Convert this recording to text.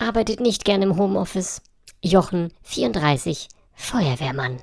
arbeitet nicht gern im Homeoffice. Jochen, 34, Feuerwehrmann.